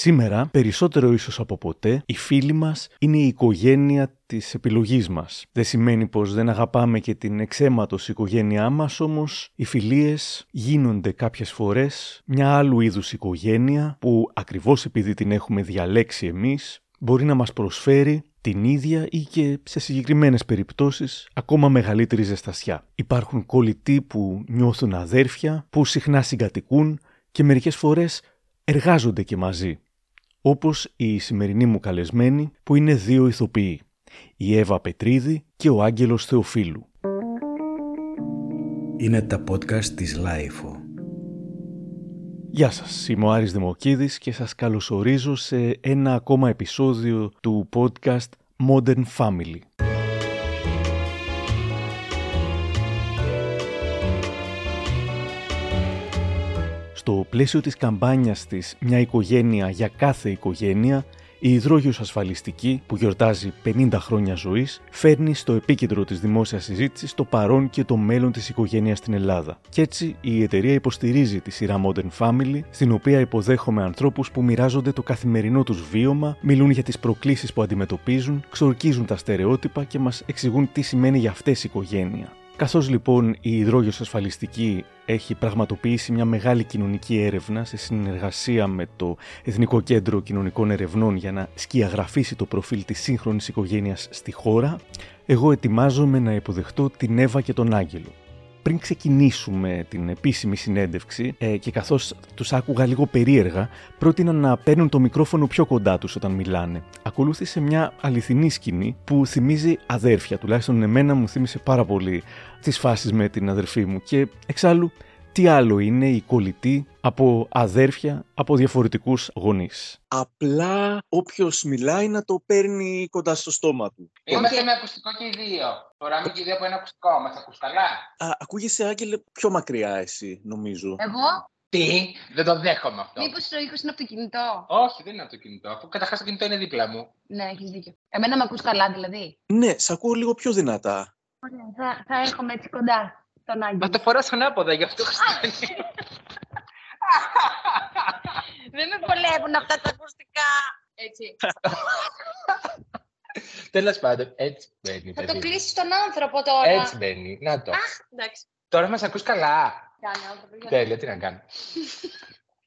Σήμερα, περισσότερο ίσως από ποτέ, οι φίλοι μας είναι η οικογένεια της επιλογής μας. Δεν σημαίνει πως δεν αγαπάμε και την εξαίματος οικογένειά μας, όμως οι φιλίες γίνονται κάποιες φορές μια άλλου είδους οικογένεια που ακριβώς επειδή την έχουμε διαλέξει εμείς, μπορεί να μας προσφέρει την ίδια ή και σε συγκεκριμένες περιπτώσεις ακόμα μεγαλύτερη ζεστασιά. Υπάρχουν κολλητοί που νιώθουν αδέρφια, που συχνά συγκατοικούν και μερικές φορές εργάζονται και μαζί. Όπως η σημερινή μου καλεσμένη που είναι δύο ηθοποιοί, η Εύα Πετρίδη και ο Άγγελος Θεοφίλου. Είναι τα podcast της LiFO. Γεια σας, είμαι ο Άρης Δημοκίδης και σας καλωσορίζω σε ένα ακόμα επεισόδιο του podcast Modern Family. Στο πλαίσιο της καμπάνιας της «Μια οικογένεια για κάθε οικογένεια», η Ιδρόγειος Ασφαλιστική, που γιορτάζει 50 χρόνια ζωής, φέρνει στο επίκεντρο της δημόσιας συζήτησης το παρόν και το μέλλον της οικογένειας στην Ελλάδα. Κι έτσι η εταιρεία υποστηρίζει τη σειρά Modern Family, στην οποία υποδέχομαι ανθρώπους που μοιράζονται το καθημερινό τους βίωμα, μιλούν για τις προκλήσεις που αντιμετωπίζουν, ξορκίζουν τα στερεότυπα και μας εξηγούν τι σημαίνει για αυτές η οικογένεια. Καθώς λοιπόν η Ιδρόγειος Ασφαλιστική έχει πραγματοποιήσει μια μεγάλη κοινωνική έρευνα σε συνεργασία με το Εθνικό Κέντρο Κοινωνικών Ερευνών για να σκιαγραφίσει το προφίλ της σύγχρονης οικογένειας στη χώρα, εγώ ετοιμάζομαι να υποδεχτώ την Εύα και τον Άγγελο πριν ξεκινήσουμε την επίσημη συνέντευξη ε, και καθώς τους άκουγα λίγο περίεργα, πρότεινα να παίρνουν το μικρόφωνο πιο κοντά τους όταν μιλάνε. Ακολούθησε μια αληθινή σκηνή που θυμίζει αδέρφια, τουλάχιστον εμένα μου θύμισε πάρα πολύ τις φάσεις με την αδερφή μου και εξάλλου τι άλλο είναι η κολλητή από αδέρφια από διαφορετικούς γονείς; Απλά όποιος μιλάει να το παίρνει κοντά στο στόμα του. Είμαστε με ακουστικό και οι δύο. Τώρα και οι δύο από ένα ακουστικό. Μας ακούς καλά. Α, ακούγεσαι, Άγγελε, πιο μακριά εσύ, νομίζω. Εγώ; Τι, δεν το δέχομαι αυτό. Μήπως το ήχος είναι από το κινητό; Όχι, δεν είναι από το κινητό. Αφού καταρχάς το κινητό είναι δίπλα μου. Ναι, έχεις δίκιο. Εμένα με ακούς καλά δηλαδή. Ναι, σ' ακούω λίγο πιο δυνατά. Ωραία, θα, θα έρχομαι έτσι κοντά τον Άγγελο. Μα το φοράς ανάποδα, γι' αυτό χρειάζεται. Δεν με βολεύουν αυτά τα ακουστικά. Έτσι. Τέλος πάντων, έτσι μπαίνει. θα το παιδί. κλείσεις τον άνθρωπο τώρα. Έτσι μπαίνει. Να το. Αχ, εντάξει. Τώρα μας ακούς καλά. Κάνε άνθρωπο. για να- Τέλεια, τι να κάνω.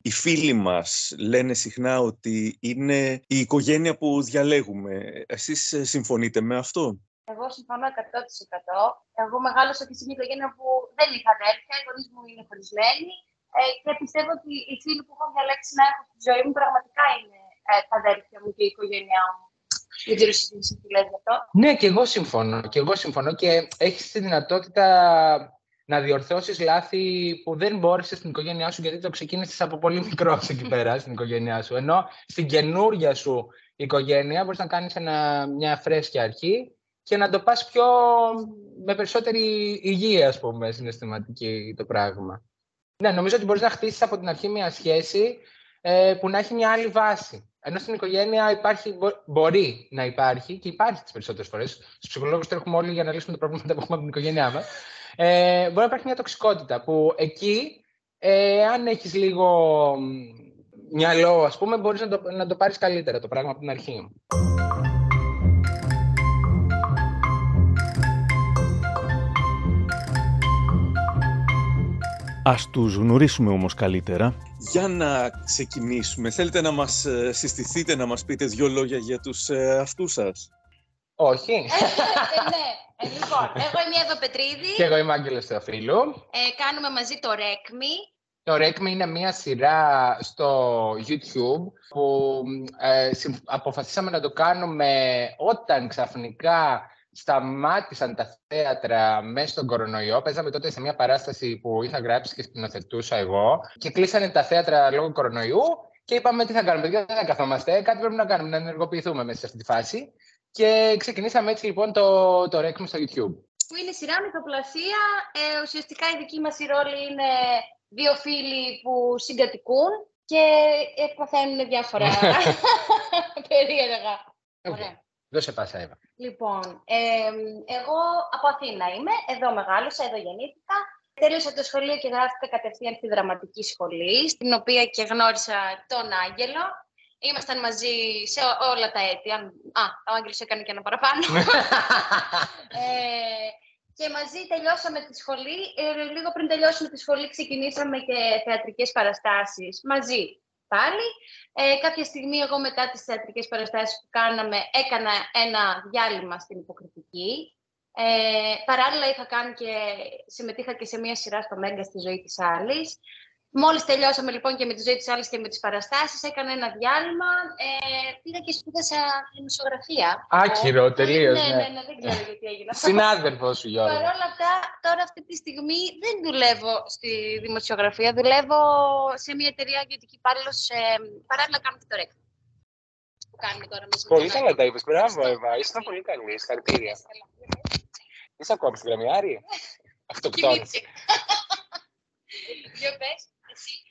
Οι φίλοι μας λένε συχνά ότι είναι η οικογένεια που διαλέγουμε. Εσείς ε, συμφωνείτε με αυτό; Εγώ συμφωνώ 100%. Εγώ μεγάλωσα και σε μια οικογένεια που δεν είχα αδέρφια, οι γονείς μου είναι χωρισμένοι ε, και πιστεύω ότι οι φίλοι που έχω διαλέξει να έχω στη ζωή μου πραγματικά είναι ε, τα αδέρφια μου και η οικογένειά μου. Δεν ξέρω εσύ τι λες γι' αυτό. Ναι, και εγώ συμφωνώ. Και εγώ συμφωνώ και έχεις τη δυνατότητα να διορθώσεις λάθη που δεν μπόρεσες στην οικογένειά σου γιατί το ξεκίνησες από πολύ μικρός εκεί πέρα στην οικογένειά σου. Ενώ στην καινούρια σου οικογένεια μπορείς να κάνεις ένα, μια φρέσκια αρχή και να το πας πιο με περισσότερη υγεία, ας πούμε, συναισθηματική το πράγμα. Ναι, νομίζω ότι μπορείς να χτίσεις από την αρχή μια σχέση ε, που να έχει μια άλλη βάση. Ενώ στην οικογένεια υπάρχει, μπο- μπορεί να υπάρχει και υπάρχει τις περισσότερες φορές. Στους ψυχολόγους τρέχουμε όλοι για να λύσουμε τα προβλήματα που έχουμε από την οικογένειά μας. Ε, μπορεί να υπάρχει μια τοξικότητα που εκεί, ε, αν έχεις λίγο μ, μυαλό, ας πούμε, μπορείς να το, να το πάρεις καλύτερα το πράγμα από την αρχή. Ας τους γνωρίσουμε όμως καλύτερα. Για να ξεκινήσουμε, θέλετε να μας ε, συστηθείτε, να μας πείτε δύο λόγια για τους ε, αυτούς σας; Όχι. Ε, ναι. Ε, λοιπόν, εγώ είμαι η Εύα Πετρίδη. και εγώ είμαι Άγγελος Θεοφίλου. Ε, κάνουμε μαζί το Ρέκμι. Το Rec Me είναι μια σειρά στο YouTube που ε, συμ- αποφασίσαμε να το κάνουμε όταν ξαφνικά σταμάτησαν τα θέατρα μέσα στον κορονοϊό. Παίζαμε τότε σε μια παράσταση που είχα γράψει και σκηνοθετούσα εγώ και κλείσανε τα θέατρα λόγω κορονοϊού και είπαμε τι θα κάνουμε, παιδιά, δεν θα καθόμαστε, κάτι πρέπει να κάνουμε, να ενεργοποιηθούμε μέσα σε αυτή τη φάση. Και ξεκινήσαμε έτσι λοιπόν το, το Rec Me στο YouTube. Που είναι σειρά μυθοπλασία. Ε, ουσιαστικά η δική μας η ρόλη είναι δύο φίλοι που συγκατοικούν και ε, παθαίνουν διάφορα περίεργα. Ωραία. Δώσε πάσα, Εύα. Λοιπόν, ε, εγώ από Αθήνα είμαι, εδώ μεγάλωσα, εδώ γεννήθηκα. Τέλειωσα το σχολείο και γράφτηκα κατευθείαν στη δραματική σχολή, στην οποία και γνώρισα τον Άγγελο. Ήμασταν μαζί σε όλα τα έτη. Α, ο Άγγελος έκανε και ένα παραπάνω. ε, και μαζί τελειώσαμε τη σχολή. Ε, λίγο πριν τελειώσουμε τη σχολή ξεκινήσαμε και θεατρικές παραστάσεις μαζί πάλι. Ε, κάποια στιγμή εγώ μετά τις θεατρικές παραστάσεις που κάναμε έκανα ένα διάλειμμα στην υποκριτική. Ε, παράλληλα είχα κάνει και συμμετείχα και σε μια σειρά στο Μέγκα στη ζωή της άλλης. Μόλις τελειώσαμε λοιπόν και με τη ζωή της άλλης και με τις παραστάσεις, έκανα ένα διάλειμμα, ε, πήγα και σπούδασα δημοσιογραφία. Άκυρο, ε, τελείως, ναι. ναι. Ναι, ναι, δεν ξέρω γιατί έγινε αυτό. Συνάδελφος σου, Γιώργο. Παρ' όλα αυτά, τώρα αυτή τη στιγμή δεν δουλεύω στη δημοσιογραφία. Δουλεύω σε μια εταιρεία ιδιωτική υπάλληλος. Ε, παράλληλα κάνω και το ρεκ. Που κάνουμε τώρα μαζί με Πολύ τον καλά Άγιο. τα είπες. Μπράβο, Ευχαριστώ. Εύα. Ήσουν πολύ καλή. Συγχαρητήρια. Είσαι ακόμα στη γραμμή, Άρη. Αυτοκτόνη. Κινήθηκε. Δύο πες, εσύ.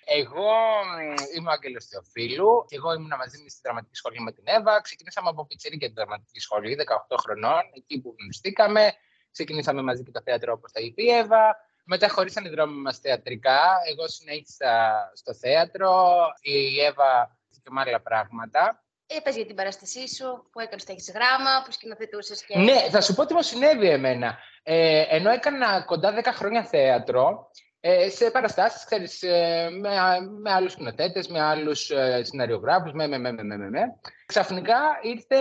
Εγώ μ, είμαι ο Άγγελος Θεοφίλου και εγώ ήμουν μαζί της στη δραματική σχολή με την Εύα. Ξεκινήσαμε από πιτσίρι και την δραματική σχολή, 18 χρονών, εκεί που γνωριστήκαμε. Ξεκινήσαμε μαζί και το θέατρο όπως τα είπε η Εύα. Μετά χωρίσαν οι δρόμοι μας θεατρικά. Εγώ συνέχισα στο θέατρο. Η Εύα και με άλλα πράγματα. Είπες για την παράστασή σου που έκανες το έχεις γράμμα, που σκηνοθετούσες και... Ναι, θα σου πω τι μου συνέβη εμένα. Ε, ενώ έκανα κοντά 10 χρόνια θέατρο, ε, σε παραστάσεις, ξέρεις, ε, με, με άλλους σκηνοθέτες, με άλλους ε, σεναριογράφους, με, με, με, με, με, με, με. Ξαφνικά ήρθε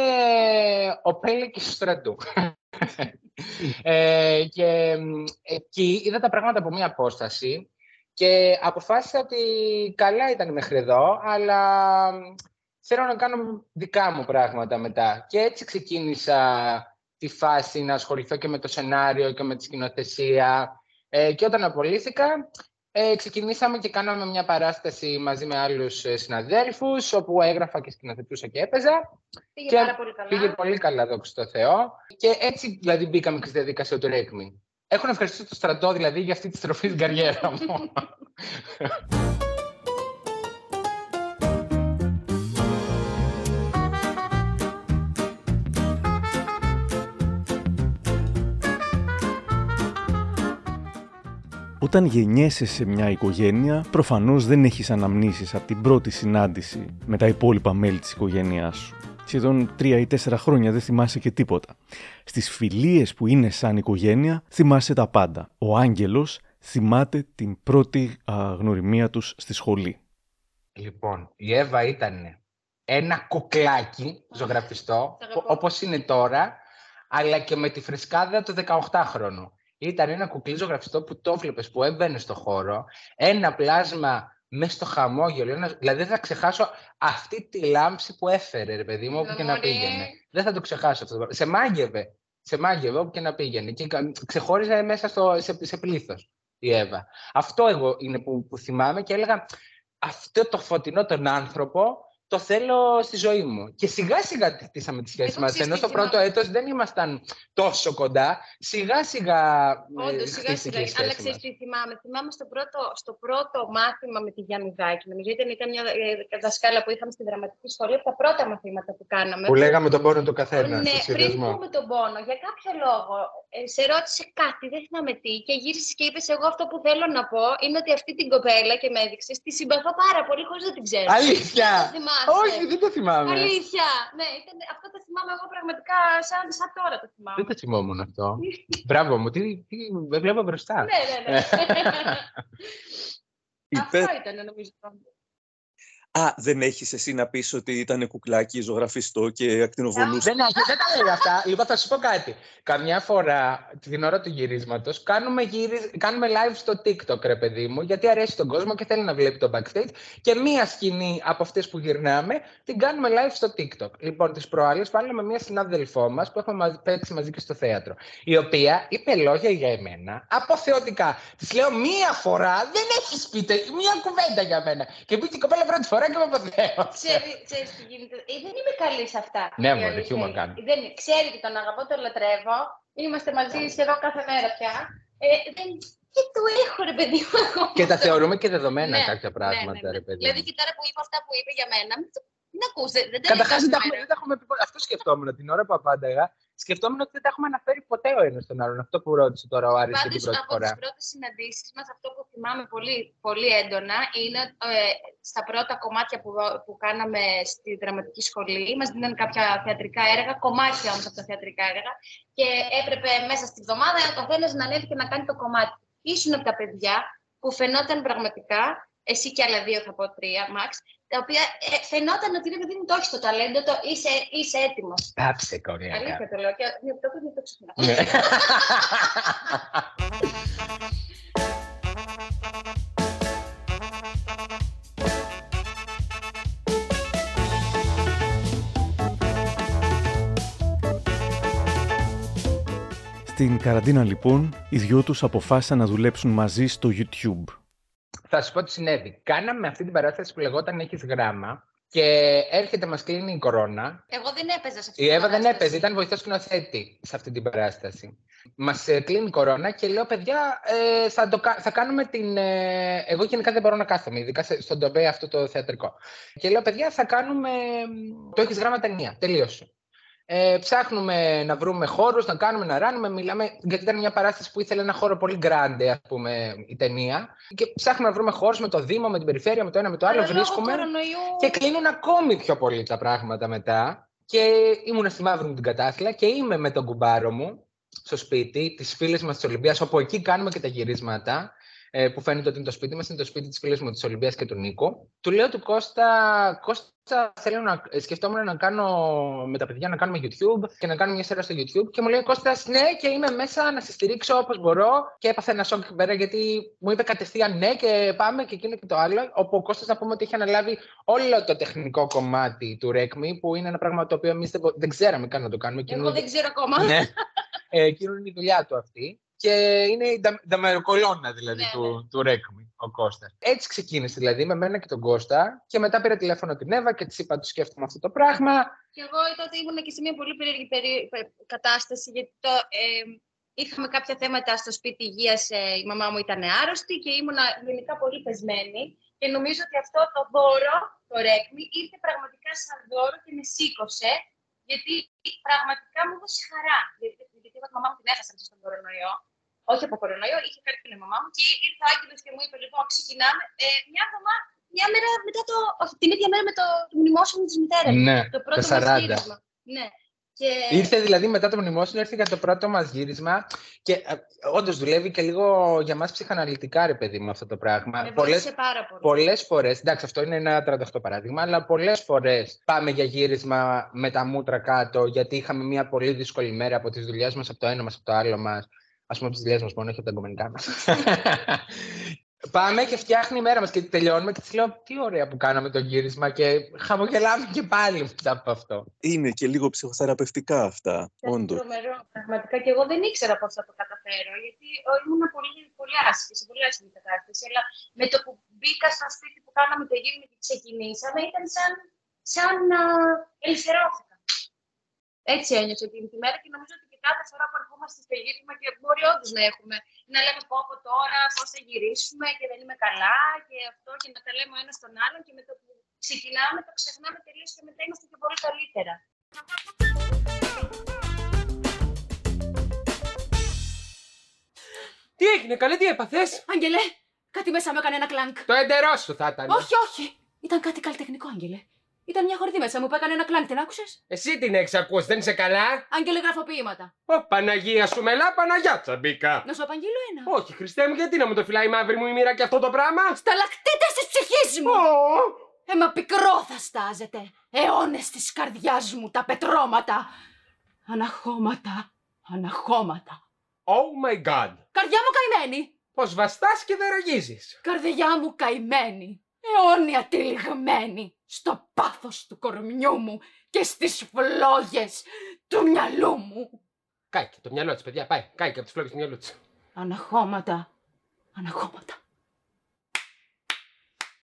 ο Πέλεκης του στρατού. ε, και μ, εκεί είδα τα πράγματα από μία απόσταση και αποφάσισα ότι καλά ήταν μέχρι εδώ, αλλά μ, θέλω να κάνω δικά μου πράγματα μετά. Και έτσι ξεκίνησα τη φάση να ασχοληθώ και με το σενάριο και με τη σκηνοθεσία. Ε, και όταν απολύθηκα, ε, ξεκινήσαμε και κάναμε μια παράσταση μαζί με άλλους ε, συναδέλφους, όπου έγραφα και σκηνοθετούσα και έπαιζα. Πήγε και πάρα πολύ καλά. Πήγε πολύ καλά, δόξα τω Θεώ. Και έτσι δηλαδή μπήκαμε και στη διαδικασία του Ρέκμη. Έχω να ευχαριστήσω το στρατό δηλαδή για αυτή τη στροφή στην καριέρα μου. Όταν γεννιέσαι σε μια οικογένεια, προφανώς δεν έχεις αναμνήσεις από την πρώτη συνάντηση με τα υπόλοιπα μέλη της οικογένειάς σου. Σχεδόν τρία ή τέσσερα χρόνια δεν θυμάσαι και τίποτα. Στις φιλίες που είναι σαν οικογένεια, θυμάσαι τα πάντα. Ο Άγγελος θυμάται την πρώτη α, γνωριμία τους στη σχολή. Λοιπόν, η Εύα ήταν ένα κουκλάκι ζωγραφιστό, Σ' αγαπώ. που- όπως είναι τώρα, αλλά και με τη φρεσκάδα του 18χρονου. Ήταν ένα κουκλί ζωγραφιστό που το βλέπεις, που έμπαινε στο χώρο, ένα πλάσμα μέσα στο χαμόγελο. Ένας... Δηλαδή δεν θα ξεχάσω αυτή τη λάμψη που έφερε, ρε παιδί μου, όπου και να Μωρέ. πήγαινε. Δεν θα το ξεχάσω αυτό. το πράγμα. Σε μάγευε. Σε μάγευε όπου και να πήγαινε. Και κα- ξεχώριζε μέσα στο, σε, σε πλήθος η Εύα. Αυτό εγώ είναι που, που θυμάμαι και έλεγα αυτό το φωτεινό τον άνθρωπο το θέλω στη ζωή μου. Και σιγά σιγά χτίσαμε τη σχέση Εγώ μας. ξέρεις Ενώ τι στο πρώτο θυμάμαι. έτος δεν ήμασταν τόσο κοντά. Σιγά σιγά Όντως, σιγά σιγά. Αλλά ξέρεις τι θυμάμαι; Θυμάμαι στο πρώτο, στο πρώτο μάθημα με τη Γιάννηδάκη. Νομίζω ήταν, ήταν μια ε, δασκάλα που είχαμε στη δραματική σχολή από τα πρώτα μαθήματα που κάναμε. Που λέγαμε τον πόνο του καθένα Ναι, στο πριν συνδεσμό. πούμε τον πόνο, για κάποιο λόγο ε, σε ρώτησε κάτι, δεν θυμάμαι τι, και γύρισες και είπες: Εγώ αυτό που θέλω να πω είναι ότι αυτή την κοπέλα και με έδειξες, τη συμπαθώ πάρα πολύ χωρίς να την ξέρω. Αλήθεια! Δεν το θυμάσαι. Όχι, δεν το θυμάμαι. Αλήθεια. Ναι, ήταν, αυτό το θυμάμαι εγώ πραγματικά σαν, σαν τώρα το θυμάμαι. Δεν το θυμόμουν αυτό. Μπράβο μου, τι, τι με βλέπω μπροστά. ναι, ναι, ναι. Είπε, Αυτό ήταν νομίζω. Α, δεν έχεις εσύ να πεις ότι ήταν κουκλάκι ζωγραφιστό και ακτινοβολούσε; Δεν, έχει, δεν τα λέει αυτά. Λοιπόν, θα σου πω κάτι. Καμιά φορά την ώρα του γυρίσματος κάνουμε, γυρι... κάνουμε live στο TikTok, ρε παιδί μου, γιατί αρέσει τον κόσμο και θέλει να βλέπει το backstage. Και μία σκηνή από αυτές που γυρνάμε την κάνουμε live στο TikTok. Λοιπόν, τις προάλλες βάλαμε μία συνάδελφό μας που έχουμε μαζ- παίξει μαζί και στο θέατρο. Η οποία είπε λόγια για εμένα αποθεωτικά. Της λέω μία φορά δεν έχεις πει τε- μία κουβέντα για μένα. Και μπήκε η κοπέλα πρώτη φορά και με αποθέωσε. Ξέρει, ξέρεις τι γίνεται. Ε, δεν είμαι καλή σε αυτά. Ναι, η μωρέ, αλήθεια χιούμορ είναι. κάνει. Δεν, ξέρει ότι τον αγαπώ, τον λατρεύω. Είμαστε μαζί σχεδόν κάθε μέρα πια. Ε, δεν, και το έχω, ρε παιδί μου. εγώ. Και τα θεωρούμε και δεδομένα Ναι, κάποια πράγματα, ρε παιδί. Δηλαδή μου. και τώρα που είπε αυτά που είπε για μένα, μην, το- μην ακούς, δεν, δεν τα λέει Καταρχάς κάθε δεν, τα έχουμε- μέρα. δεν τα έχουμε πει ποτέ. Αυτό σκεφτόμουν την ώρα που απάνταγα. Σκεφτόμουν ότι δεν τα έχουμε αναφέρει ποτέ ο ένας τον άλλον. Αυτό που ρώτησε τώρα ο Άρης για την Πάντως, πρώτη από φορά. τις πρώτες συναντήσεις μας, αυτό που θυμάμαι πολύ, πολύ έντονα είναι ε, στα πρώτα κομμάτια που, που κάναμε στη δραματική σχολή. Μας δίναν κάποια θεατρικά έργα, κομμάτια όμως από τα θεατρικά έργα και έπρεπε μέσα στη βδομάδα ο καθένας να ανέβει και να κάνει το κομμάτι. Ήσουν από τα παιδιά που φαινόταν πραγματικά, εσύ και άλλα δύο θα πω τρία, Μαξ, τα οποία ε, φαινόταν ότι είναι παιδί μου το έχεις το ταλέντο, το είσαι, είσαι έτοιμος. Πάψε, κορέα. Αλήθεια το λέω και το οποίο δεν το ξεχνάω. Ναι. Στην καραντίνα λοιπόν, οι δυο τους αποφάσισαν να δουλέψουν μαζί στο YouTube. Θα σου πω τι συνέβη. Κάναμε αυτή την παράσταση που λεγόταν Έχεις γράμμα και έρχεται, μας κλείνει η κορώνα. Εγώ δεν έπαιζα σε αυτή Η την Εύα δεν παράσταση. έπαιζε, ήταν βοηθός σκηνοθέτη σε αυτή την παράσταση. Μας κλείνει η κορώνα και λέω, παιδιά, ε, θα, το, κα- θα κάνουμε την. ε, εγώ γενικά δεν μπορώ να κάθομαι, ειδικά σε- στον τομέα αυτό το θεατρικό. Και λέω, παιδιά, θα κάνουμε. μ, Το έχεις γράμμα ταινία. Τελείωσε. Ε, ψάχνουμε να βρούμε χώρους, να κάνουμε, να ράνουμε, μιλάμε, γιατί ήταν μια παράσταση που ήθελε ένα χώρο πολύ grande, ας πούμε, η ταινία. Και ψάχνουμε να βρούμε χώρους με το Δήμο, με την περιφέρεια, με το ένα, με το άλλο, Αλλά λόγω βρίσκουμε. κορονοϊού, Και κλείνουν ακόμη πιο πολύ τα πράγματα μετά. Και ήμουν στη μαύρη μου την κατάθλια και είμαι με τον κουμπάρο μου στο σπίτι, τις φίλες μας της Ολυμπίας, όπου εκεί κάνουμε και τα γυρίσματα. Ε, Που φαίνεται ότι είναι το σπίτι μας, είναι το σπίτι της φίλης μου της Ολυμπίας και του Νίκο. Του λέω του Κώστα, Κώστα, θέλω να ε, σκεφτόμουν να κάνω με τα παιδιά να κάνουμε YouTube και να κάνουμε μια σειρά στο YouTube. Και μου λέει Κώστα, ναι, και είμαι μέσα να σε στηρίξω όπως μπορώ. Και έπαθε ένα σοκ εκεί πέρα γιατί μου είπε κατευθείαν ναι και πάμε και εκείνο και το άλλο. Όπου ο Κώστας να πούμε ότι είχε αναλάβει όλο το τεχνικό κομμάτι του Ρέκμη, που είναι ένα πράγμα το οποίο εμείς δεν, μπο- δεν ξέραμε καν να το κάνουμε. Εκείνο εγώ είναι- δεν ξέρω ακόμα. ναι. ε, εκείνο είναι η δουλειά του αυτή. Και είναι η ντα- νταμεροκολόνα δηλαδή Ναι, του, του Ρέκμη, ο Κώστας. Έτσι ξεκίνησε δηλαδή με μένα και τον Κώστα και μετά πήρα τηλέφωνο την Εύα και της είπα το σκέφτομαι αυτό το πράγμα. Και εγώ τότε ήμουν και σε μια πολύ περίεργη περί- πε- κατάσταση, γιατί το, ε, είχαμε κάποια θέματα στο σπίτι υγείας, ε, η μαμά μου ήταν άρρωστη και ήμουν γενικά πολύ πεσμένη. Και νομίζω ότι αυτό το δώρο, το ρέκμι, ήρθε πραγματικά σαν δώρο και με σήκωσε, γιατί πραγματικά μου έδωσε χαρά. Γιατί, έχασα μέσα στον κορονοϊό. Όχι από κορονοϊό, είχε κάτι την μαμά μου και ήρθε ο Άγγελος και μου είπε: Λοιπόν, ξεκινάμε ε, μια εβδομάδα, μια μέρα μετά το. Όχι, την ίδια μέρα με το, το μνημόσυνο της μητέρας μου. Ναι, Το πρώτο το μας 40. γύρισμα. Ναι. Και... Ήρθε δηλαδή μετά το μνημόσυνο, ήρθε για το πρώτο μας γύρισμα και όντως δουλεύει και λίγο για μας ψυχαναλυτικά, ρε παιδί μου, αυτό το πράγμα. Με Πολλές, βοήθησε πάρα πολύ. πολλές φορές, εντάξει αυτό είναι ένα 38 παράδειγμα, αλλά πολλές φορές πάμε για γύρισμα με τα μούτρα κάτω γιατί είχαμε μια πολύ δύσκολη μέρα από τις δουλειές μας, από το ένα μας, από το άλλο μας. Ας πούμε από τις δουλειές μας μόνο, όχι από τα εγκομενικά μας. Πάμε και φτιάχνει η μέρα μας και τελειώνουμε και της λέω τι ωραία που κάναμε το γύρισμα και χαμογελάμε και πάλι μετά από αυτό. Είναι και λίγο ψυχοθεραπευτικά αυτά, Ήταν όντως. τρομερό. Πραγματικά και εγώ δεν ήξερα πώς θα το καταφέρω, γιατί ο, ήμουν πολύ, πολύ άσχημη, σε πολύ άσχημη κατάσταση. Αλλά με το που μπήκα στο σπίτι που κάναμε το γύρισμα και ξεκινήσαμε, ήταν σαν, σαν να ελευθερώθηκα. Έτσι ένιωσα εκείνη τη μέρα και νομίζω ότι και κάθε φορά που ερχόμαστε στο γύρισμα και μπορεί όντως να έχουμε να λέμε πω από τώρα πώς θα γυρίσουμε και δεν είμαι καλά και αυτό και να τα λέμε ο ένας τον άλλον και με το που ξεκινάμε το ξεχνάμε τελείως και μετά είμαστε και πολύ καλύτερα. Τι έγινε, καλέ, τι έπαθες; Άγγελε, κάτι μέσα μου έκανε ένα κλανκ. Το εντερό σου θα ήταν. Όχι, όχι. Ήταν κάτι καλλιτεχνικό, Άγγελε. Ήταν μια χορδή μέσα μου που έκανε ένα κλανκ. Την άκουσες; Εσύ την έχεις ακούσει, δεν είσαι καλά; Άγγελε, γραφοποιήματα. Ω, Παναγία σου μελά, Παναγιάτσα μπήκα. Να σου απαγγείλω ένα. Όχι, Χριστέ μου, γιατί να μου το φυλάει η μαύρη μου η μοίρα και αυτό το πράγμα; Σταλακτήτες της ψυχής μου! Ω, Έμα πικρό θα στάζετε. Αιώνες της καρδιάς μου τα πετρώματα. Αναχώματα, αναχώματα. Oh my god. Καρδιά μου καημένη. Πως βαστάς και δεν ραγίζεις. Καρδιά μου καημένη. Αιώνια τυλιγμένη. Στο πάθος του κορμιού μου και στις φλόγες του μυαλού μου. Κάηκε το μυαλό της, παιδιά, πάει. Κάηκε από τις φλόγες του μυαλού της. Αναχώματα, αναχώματα.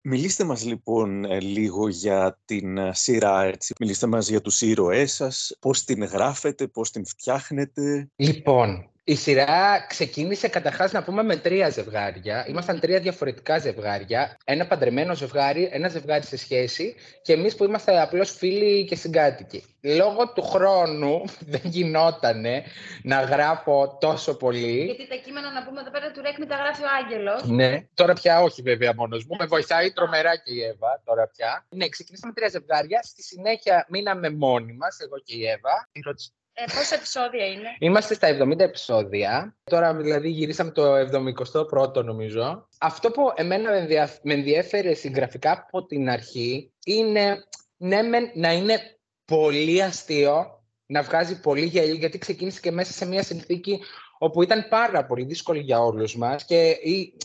Μιλήστε μας λοιπόν ε, λίγο για την ε, σειρά έτσι. Μιλήστε μας για τους ήρωές σας, πώς την γράφετε, πώς την φτιάχνετε. Λοιπόν, Η σειρά ξεκίνησε καταρχάς να πούμε με τρία ζευγάρια. Ήμασταν τρία διαφορετικά ζευγάρια. Ένα παντρεμένο ζευγάρι, ένα ζευγάρι σε σχέση και εμείς που είμαστε απλώς φίλοι και συγκάτοικοι. Λόγω του χρόνου δεν γινότανε να γράφω τόσο πολύ. Γιατί τα κείμενα, να πούμε εδώ πέρα, του Ρέκμη τα γράφει ο Άγγελος. Ναι, τώρα πια όχι βέβαια μόνος μου. Με βοηθάει τρομερά και η Εύα τώρα πια. Ναι, ξεκινήσαμε τρία ζευγάρια. Στη συνέχεια μείναμε μόνοι μας, εγώ και η Εύα. Η ρώτηση Ε, πόσα επεισόδια είναι; Είμαστε στα 70 επεισόδια. Τώρα δηλαδή γυρίσαμε το 71ο νομίζω. Αυτό που εμένα με, ενδια... με ενδιέφερε συγγραφικά από την αρχή είναι ναι, μεν να είναι πολύ αστείο, να βγάζει πολύ γέλιο, γιατί ξεκίνησε και μέσα σε μια συνθήκη όπου ήταν πάρα πολύ δύσκολη για όλους μας και, η-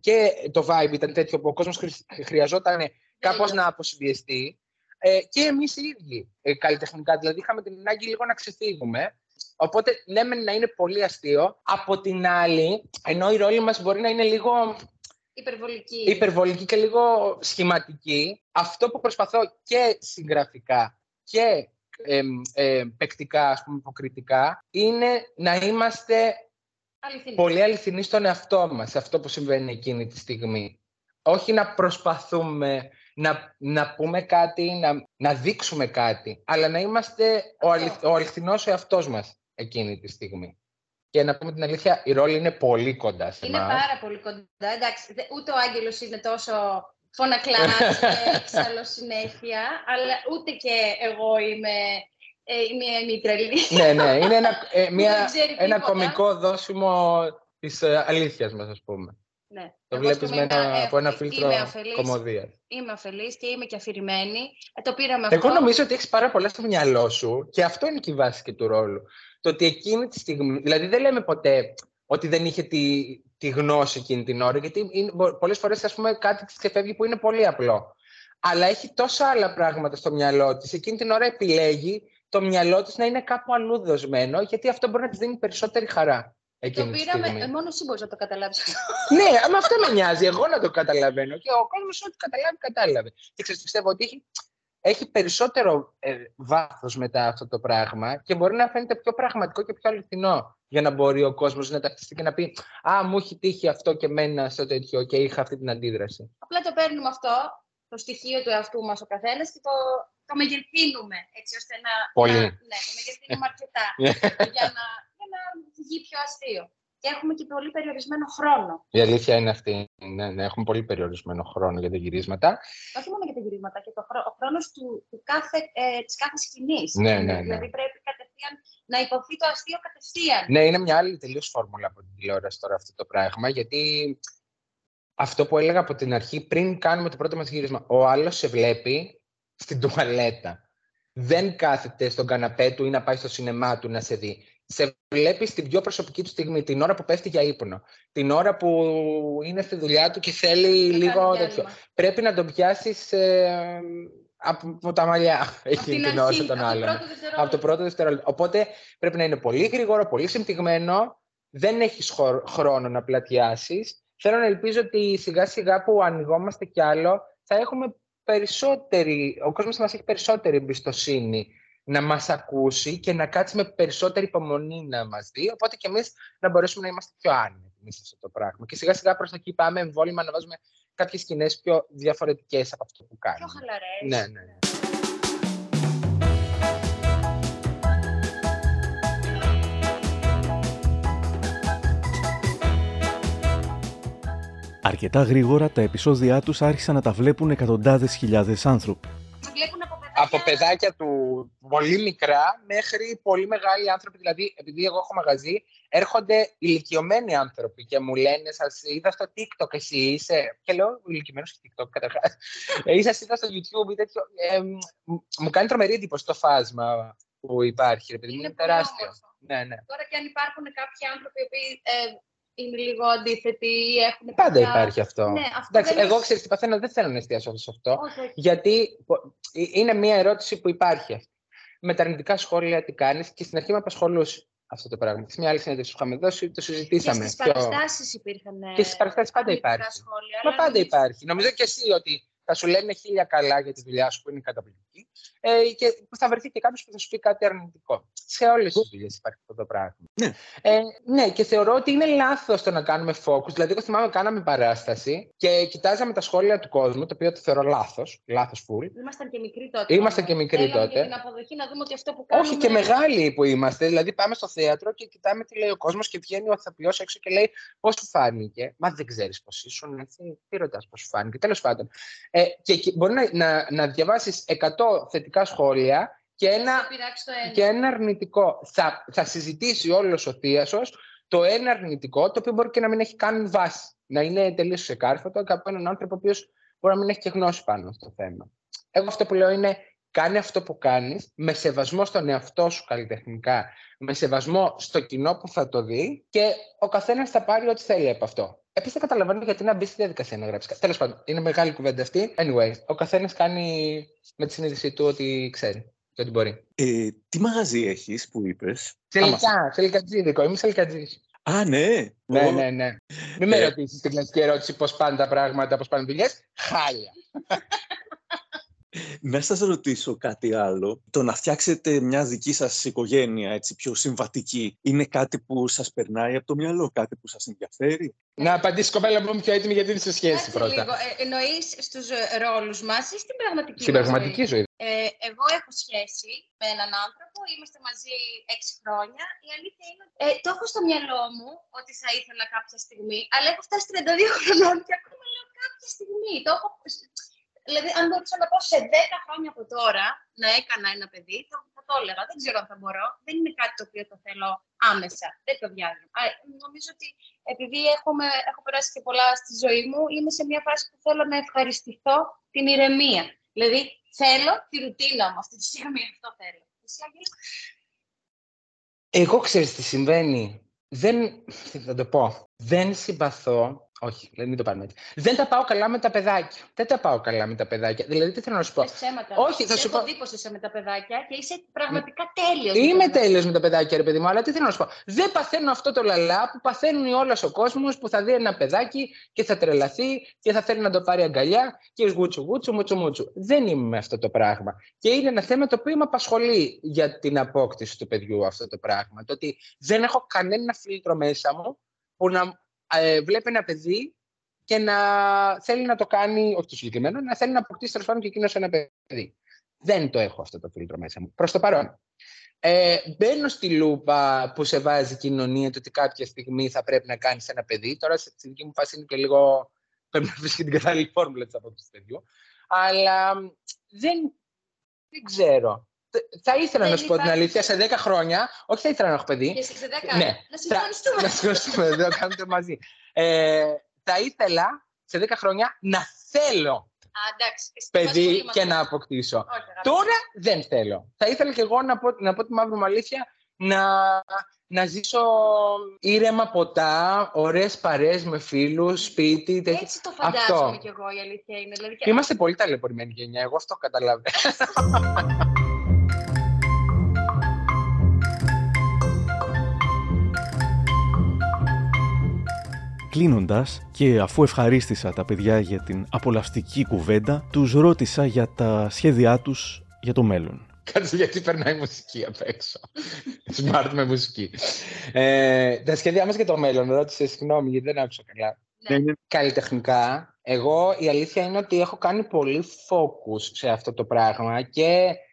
και το vibe ήταν τέτοιο που ο κόσμος χρη- χρειαζόταν κάπως να αποσυμπιεστεί ε, και εμείς οι ίδιοι ε, καλλιτεχνικά, δηλαδή είχαμε την ανάγκη λίγο να ξεφύγουμε Οπότε, ναι, μεν να είναι πολύ αστείο. Από την άλλη, ενώ η ρόλη μας μπορεί να είναι λίγο Υπερβολική. υπερβολική και λίγο σχηματική, αυτό που προσπαθώ και συγγραφικά και ε, ε, παικτικά, ας πούμε, υποκριτικά, είναι να είμαστε Αληθινή. πολύ αληθινοί στον εαυτό μας, σε αυτό που συμβαίνει εκείνη τη στιγμή. Όχι να προσπαθούμε να, να πούμε κάτι, να, να δείξουμε κάτι, αλλά να είμαστε ο, αληθ, ο αληθινός εαυτός μας εκείνη τη στιγμή. Και να πούμε την αλήθεια, η ρόλη είναι πολύ κοντά σε Είναι εμάς. πάρα πολύ κοντά. Εντάξει, δε- ούτε ο Άγγελος είναι τόσο φωνακλάς και έξαλλος συνέχεια, αλλά ούτε και εγώ είμαι ε, μια ημιτρελή. ναι, ναι, είναι ένα, ε, Δεν μια, ξέρει ένα τίποτα. κομικό δώσιμο της ε, αλήθειας μας, ας πούμε. Ναι. Το Εγώ, βλέπεις ας με πούμε, ένα, είμαι από ένα αφη- φίλτρο Είμαι αφελής, κομμωδίας. είμαι αφελής και είμαι και αφηρημένη. Ε, το πήραμε αυτό. Εγώ νομίζω ότι έχεις πάρα πολλά στο μυαλό σου και αυτό είναι και η βάση και του ρόλου. Το ότι εκείνη τη στιγμή, δηλαδή δεν λέμε ποτέ ότι δεν είχε τη, τη γνώση εκείνη την ώρα, γιατί είναι, μπο- πολλές φορές ας πούμε κάτι της ξεφεύγει που είναι πολύ απλό. Αλλά έχει τόσα άλλα πράγματα στο μυαλό της. Εκείνη την ώρα επιλέγει το μυαλό της να είναι κάπου αλλού δοσμένο, γιατί αυτό μπορεί να της δίνει περισσότερη χαρά Το εκείνη τη πήραμε, στιγμή. ε, μόνος εσύ μπορείς να το καταλάβεις. Ναι, με αυτό με νοιάζει. Εγώ να το καταλαβαίνω. Και ο κόσμος ό,τι καταλάβει, κατάλαβε. Και ξέρεις, πιστεύω ότι έχει, έχει περισσότερο ε, βάθος μετά αυτό το πράγμα και μπορεί να φαίνεται πιο πραγματικό και πιο αληθινό. Για να μπορεί ο κόσμος να ταυτιστεί και να πει Α, μου έχει τύχει αυτό και μένα στο τέτοιο και είχα αυτή την αντίδραση. Απλά το παίρνουμε αυτό, το στοιχείο του εαυτού μας ο καθένας και το, το μεγεθύνουμε, έτσι ώστε να... Πολύ. να- ναι, το μεγεθύνουμε αρκετά για, να, για να βγει πιο αστείο. Και έχουμε και πολύ περιορισμένο χρόνο. Η αλήθεια είναι αυτή. Ναι, ναι, έχουμε πολύ περιορισμένο χρόνο για τα γυρίσματα. Όχι μόνο για τα γυρίσματα, και το χρό- ο χρόνος του, του κάθε, ε, της κάθε σκηνής. Ναι, ναι, ναι. Δηλαδή πρέπει κατευθείαν να υποθεί το αστείο κατευθείαν. Ναι, είναι μια άλλη τελείως φόρμουλα από την τηλεόραση τώρα αυτό το πράγμα, γιατί αυτό που έλεγα από την αρχή, πριν κάνουμε το πρώτο μας γύρισμα, ο άλλος σε βλέπει στην τουαλέτα. Δεν κάθεται στον καναπέ του ή να πάει στο σινεμά του να σε δει. Σε βλέπει στην πιο προσωπική του στιγμή, την ώρα που πέφτει για ύπνο. Την ώρα που είναι στη δουλειά του και θέλει Να λίγο κάνει τέτοιο. διάλειμμα. Πρέπει να τον πιάσεις από, από τα μαλλιά Απ' εκείνη την την ώρα αρχή, των από το άλλων πρώτο δευτερόλεπτο. από το πρώτο δευτερόλεπτο. Οπότε πρέπει να είναι πολύ γρήγορο, πολύ συμπτυγμένο. Δεν έχεις χρόνο να πλατιάσεις. Θέλω να ελπίζω ότι σιγά σιγά που ανοιγόμαστε κι άλλο, θα έχουμε περισσότερη, ο κόσμος θα μας έχει περισσότερη εμπιστοσύνη να μας ακούσει και να κάτσει με περισσότερη υπομονή να μας δει, οπότε και εμείς να μπορέσουμε να είμαστε πιο άνετοι σε αυτό το πράγμα. Και σιγά σιγά προς τα εκεί πάμε εμβόλυμα να βάζουμε κάποιες σκηνές πιο διαφορετικές από αυτό που Πιο κάνουμε. χαλαρές. Ναι, ναι, ναι. Αρκετά γρήγορα τα επεισόδια τους άρχισαν να τα βλέπουν εκατοντάδες χιλιάδες άνθρωποι. Μας βλέπουν από παιδάκια. από παιδάκια του πολύ μικρά μέχρι πολύ μεγάλοι άνθρωποι. Δηλαδή, επειδή εγώ έχω μαγαζί, έρχονται ηλικιωμένοι άνθρωποι και μου λένε: Σας είδα στο TikTok, εσύ είσαι. Και λέω: Ηλικιωμένος στο TikTok, καταρχάς. Ή σα είδα στο YouTube ή τέτοιο. Ε, μ- μου κάνει τρομερή εντύπωση το φάσμα που υπάρχει. Επειδή είναι, Είναι είναι πολύ τεράστιο. όμορφο. Ναι, ναι. Τώρα και αν υπάρχουν κάποιοι άνθρωποι που ε, είναι λίγο αντίθετοι ή έχουν Πάντα κάποια- υπάρχει αυτό. Ναι, αυτό Εντάξει, δεν εγώ έχει- ξέρεις τι παθαίνω, δεν θέλω να εστιάσω σε αυτό. Όχι, όχι. Γιατί πο- ε, είναι μια ερώτηση που υπάρχει αυτή. Με τα αρνητικά σχόλια τι κάνεις; Και στην αρχή με απασχολούσε αυτό το πράγμα. Σε μια άλλη συνέντευξη που είχαμε δώσει, το συζητήσαμε. Και στις πιο- παραστάσεις υπήρχαν ε, Και στις παραστάσεις πάντα αρνητικά υπάρχει. Σχόλια, Μα αλλά πάντα νομίζω- υπάρχει. Νομίζω και εσύ ότι θα σου λένε χίλια καλά για τη δουλειά σου που είναι καταπληκτική. Εκεί, ε, και που θα βρεθεί και κάποιος που θα σου πει κάτι αρνητικό. Σε όλες τις δουλειές υπάρχει αυτό το πράγμα. Ναι. Ε, ναι, και θεωρώ ότι είναι λάθος το να κάνουμε focus. Δηλαδή, εγώ θυμάμαι κάναμε παράσταση και κοιτάζαμε τα σχόλια του κόσμου, το οποίο το θεωρώ λάθος. Λάθος full. Ήμασταν και μικροί τότε. Ήμασταν όμως. και μικροί Θέλαμε τότε. Για την αποδοχή να δούμε ότι αυτό που κάνουμε. Όχι και μεγάλοι που είμαστε. Δηλαδή, πάμε στο θέατρο και κοιτάμε τι λέει ο κόσμος και βγαίνει ο ηθοποιός έξω και λέει πώς σου φάνηκε; Μα δεν ξέρεις πώς ήσουν, έτσι. Τι ρωτάς πώς σου φάνηκε; Τέλος πάντων. Ε, και, και μπορεί να, να, να διαβάσεις 100 θετικά σχόλια και ένα, Θα πειράξει το ένα. και ένα αρνητικό. Θα, θα συζητήσει όλος ο θείασος το ένα αρνητικό, το οποίο μπορεί και να μην έχει καν βάση. Να είναι τελείως ξεκάρφωτο και από έναν άνθρωπο ο οποίος μπορεί να μην έχει και γνώση πάνω στο θέμα. Εγώ αυτό που λέω είναι κάνε αυτό που κάνεις με σεβασμό στον εαυτό σου καλλιτεχνικά, με σεβασμό στο κοινό που θα το δει και ο καθένας θα πάρει ό,τι θέλει από αυτό. Επίσης δεν καταλαβαίνω γιατί να μπει στη διαδικασία να γράψει. Τέλος πάντων, είναι μεγάλη κουβέντα αυτή. Anyway, ο καθένας κάνει με τη συνείδησή του ότι ξέρει και ότι μπορεί. Ε, τι μαγαζί έχεις που είπες; Τελικά, σελικατζίδικο. Είμαι σελικατζή. Α, ναι. Ναι, Ω, ναι, ναι. Μην με Ε. ρωτήσεις την κλασική ερώτηση πώς πάνε τα πράγματα, πώς πάνε δουλειές. Χάλια. Να σας ρωτήσω κάτι άλλο. Το να φτιάξετε μια δική σας οικογένεια έτσι πιο συμβατική είναι κάτι που σας περνάει από το μυαλό, κάτι που σας ενδιαφέρει; Να απαντήσει κοπέλα που είμαι πιο έτοιμη γιατί είναι σε σχέση Κάτσε πρώτα. λίγο. Ε, εννοείς στους ε, ρόλους μας ή στην πραγματική Στην μας πραγματική ζωή; ζωή. Ε, εγώ έχω σχέση με έναν άνθρωπο, είμαστε μαζί έξι χρόνια. Η αλήθεια είναι ότι ε, το έχω στο μυαλό μου ότι θα ήθελα κάποια στιγμή, αλλά έχω φτάσει 32 χρονών και ακόμα λέω κάποια στιγμή. Το έχω... Δηλαδή, αν μπορούσα να πω σε 10 χρόνια από τώρα να έκανα ένα παιδί, θα, θα το έλεγα. Δεν ξέρω αν θα μπορώ. Δεν είναι κάτι το οποίο το θέλω άμεσα. Δεν το διάδρομο. Α, νομίζω ότι επειδή έχουμε, έχω περάσει και πολλά στη ζωή μου, είμαι σε μια φάση που θέλω να ευχαριστηθώ την ηρεμία. Δηλαδή, θέλω τη ρουτίνα μου αυτή τη στιγμή. Αυτό θέλω. Εσύ, Άγγελα; Εγώ ξέρεις τι συμβαίνει. Δεν, θα το πω, δεν συμπαθώ, όχι, μην το πάρουμε έτσι. Δεν τα πάω καλά με τα παιδάκια. Δεν τα πάω καλά με τα παιδάκια. Δηλαδή, τι θέλω να σου πω; Λες ψέματα. Όχι, θα Σε σου έχω πω- δει πως είσαι με τα παιδάκια και είσαι πραγματικά τέλειος. Είμαι με τα παιδάκια. τέλειος με τα παιδάκια, ρε παιδί μου, αλλά τι θέλω να σου πω; Δεν παθαίνω αυτό το λαλά που παθαίνουν όλος ο κόσμος που θα δει ένα παιδάκι και θα τρελαθεί και θα θέλει να το πάρει αγκαλιά και γούτσου γούτσου, μουτσου μουτσου. Δεν είμαι με αυτό το πράγμα. Και είναι ένα θέμα το οποίο με απασχολεί για την απόκτηση του παιδιού αυτό το πράγμα. Το ότι δεν έχω κανένα φίλτρο μέσα μου που να ε, βλέπει ένα παιδί και να θέλει να το κάνει, όχι το συγκεκριμένο, να θέλει να αποκτήσει τέλος πάντων και εκείνος ένα παιδί. Δεν το έχω αυτό το φίλτρο μέσα μου. Προς το παρόν. Ε, μπαίνω στη λούπα που σε βάζει η κοινωνία το ότι κάποια στιγμή θα πρέπει να κάνεις ένα παιδί. Τώρα στη δική μου φάση είναι και λίγο. Πρέπει να βρεις και την κατάλληλη φόρμουλα της απόκτηση του παιδιού. Αλλά μ, δεν, δεν ξέρω. Θε- Θα ήθελα Δεν να σου πω την υπάρχει- αλήθεια σε 10 χρόνια. Όχι, θα ήθελα να έχω παιδί. Και σε 10 Ναι. Να συγχωνιστούμε. Να συγχωνιστούμε, δεν το κάνουμε μαζί. Ε, θα ήθελα σε 10 χρόνια να θέλω Α, εντάξει. εσύ πας παιδί πολύ και μακριά. να αποκτήσω. Όχι, αγάπη. Τώρα δεν θέλω. Θα ήθελα και εγώ να πω, να πω τη μαύρη μου αλήθεια να, να ζήσω ήρεμα ποτά, ωραίες παρέες με φίλους, σπίτι, τέτοια. Έτσι το φαντάζομαι Αυτό. κι εγώ, η αλήθεια είναι. Δηλαδή, και- Είμαστε πολύ ταλαιπωρημένη γενιά, εγώ αυτό καταλαβαίνω. Κλείνοντας, και αφού ευχαρίστησα τα παιδιά για την απολαυστική κουβέντα, τους ρώτησα για τα σχέδιά τους για το μέλλον. Κάτσε γιατί περνάει μουσική απ' έξω. Smart με μουσική. Ε, τα σχέδιά μας για το μέλλον, ρώτησε, συγγνώμη γιατί δεν άκουσα καλά. Ναι. Ναι, ναι. Καλλιτεχνικά, εγώ η αλήθεια είναι ότι έχω κάνει πολύ focus σε αυτό το πράγμα και σπα-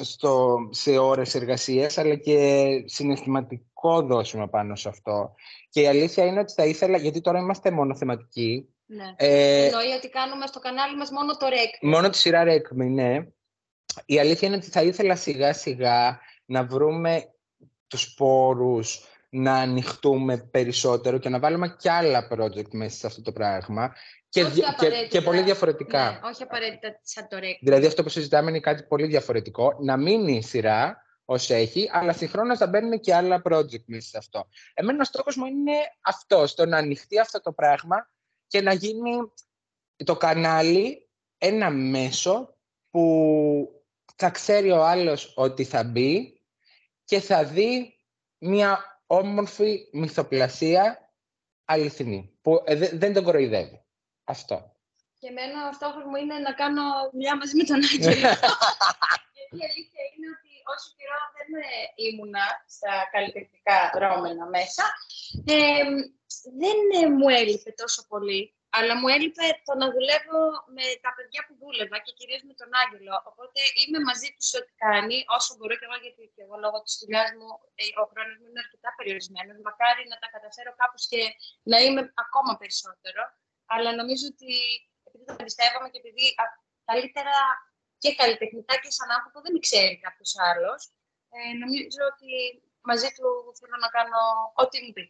στο, σε ώρες εργασίας, αλλά και συναισθηματικό δώσιμο πάνω σε αυτό. Και η αλήθεια είναι ότι θα ήθελα, γιατί τώρα είμαστε μονοθεματικοί, Ναι. ε, Εννοεί ότι κάνουμε στο κανάλι μας μόνο το ρεκ. Μόνο τη σειρά Ρέκμη, ναι. Η αλήθεια είναι ότι θα ήθελα σιγά σιγά να βρούμε τους πόρους να ανοιχτούμε περισσότερο και να βάλουμε και άλλα project μέσα σε αυτό το πράγμα και, Όχι δια- και, απαραίτητα. και πολύ διαφορετικά. Ναι, όχι απαραίτητα σαν το ρεκ. Δηλαδή αυτό που συζητάμε είναι κάτι πολύ διαφορετικό, να μείνει η σειρά όσο έχει, αλλά συγχρόνως να μπαίνουν και άλλα project μέσα σε αυτό. Εμένα ο στόχος μου είναι αυτός, το να ανοιχτεί αυτό το πράγμα και να γίνει το κανάλι ένα μέσο που θα ξέρει ο άλλος ότι θα μπει και θα δει μια όμορφη μυθοπλασία αληθινή, που ε, δε- δεν τον κοροϊδεύει. Αυτό. Και εμένα ο στόχος μου είναι να κάνω δουλειά μαζί με τον Άγγελο. Γιατί η αλήθεια είναι ότι όσο καιρό δεν ήμουνα στα καλλιτεχνικά δρόμενα μέσα, ε, δεν ε, μου έλειπε τόσο πολύ. Αλλά μου έλειπε το να δουλεύω με τα παιδιά που δούλευα και κυρίως με τον Άγγελο. Οπότε είμαι μαζί του σε ό,τι κάνει, όσο μπορώ και εγώ, γιατί και εγώ λόγω της δουλειάς μου ε, ο χρόνος μου είναι αρκετά περιορισμένος. Μακάρι να τα καταφέρω κάπως και να είμαι ακόμα περισσότερο. Αλλά νομίζω ότι επειδή το πιστεύαμε και επειδή καλύτερα και καλλιτεχνικά και σαν άνθρωπο δεν με ξέρει κάποιος άλλος, ε, νομίζω ότι μαζί του θέλω να κάνω ό,τι μου πει.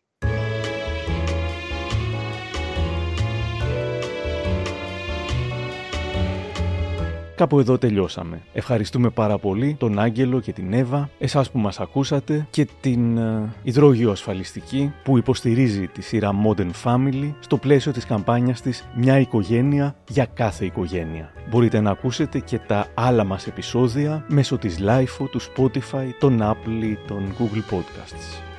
Κάπου εδώ τελειώσαμε. Ευχαριστούμε πάρα πολύ τον Άγγελο και την Εύα, εσάς που μας ακούσατε και την ε, υδρόγειο ασφαλιστική που υποστηρίζει τη σειρά Modern Family στο πλαίσιο της καμπάνιας της «Μια οικογένεια για κάθε οικογένεια». Μπορείτε να ακούσετε και τα άλλα μας επεισόδια μέσω της Lifeo, του Spotify, των Apple ή των Google Podcasts.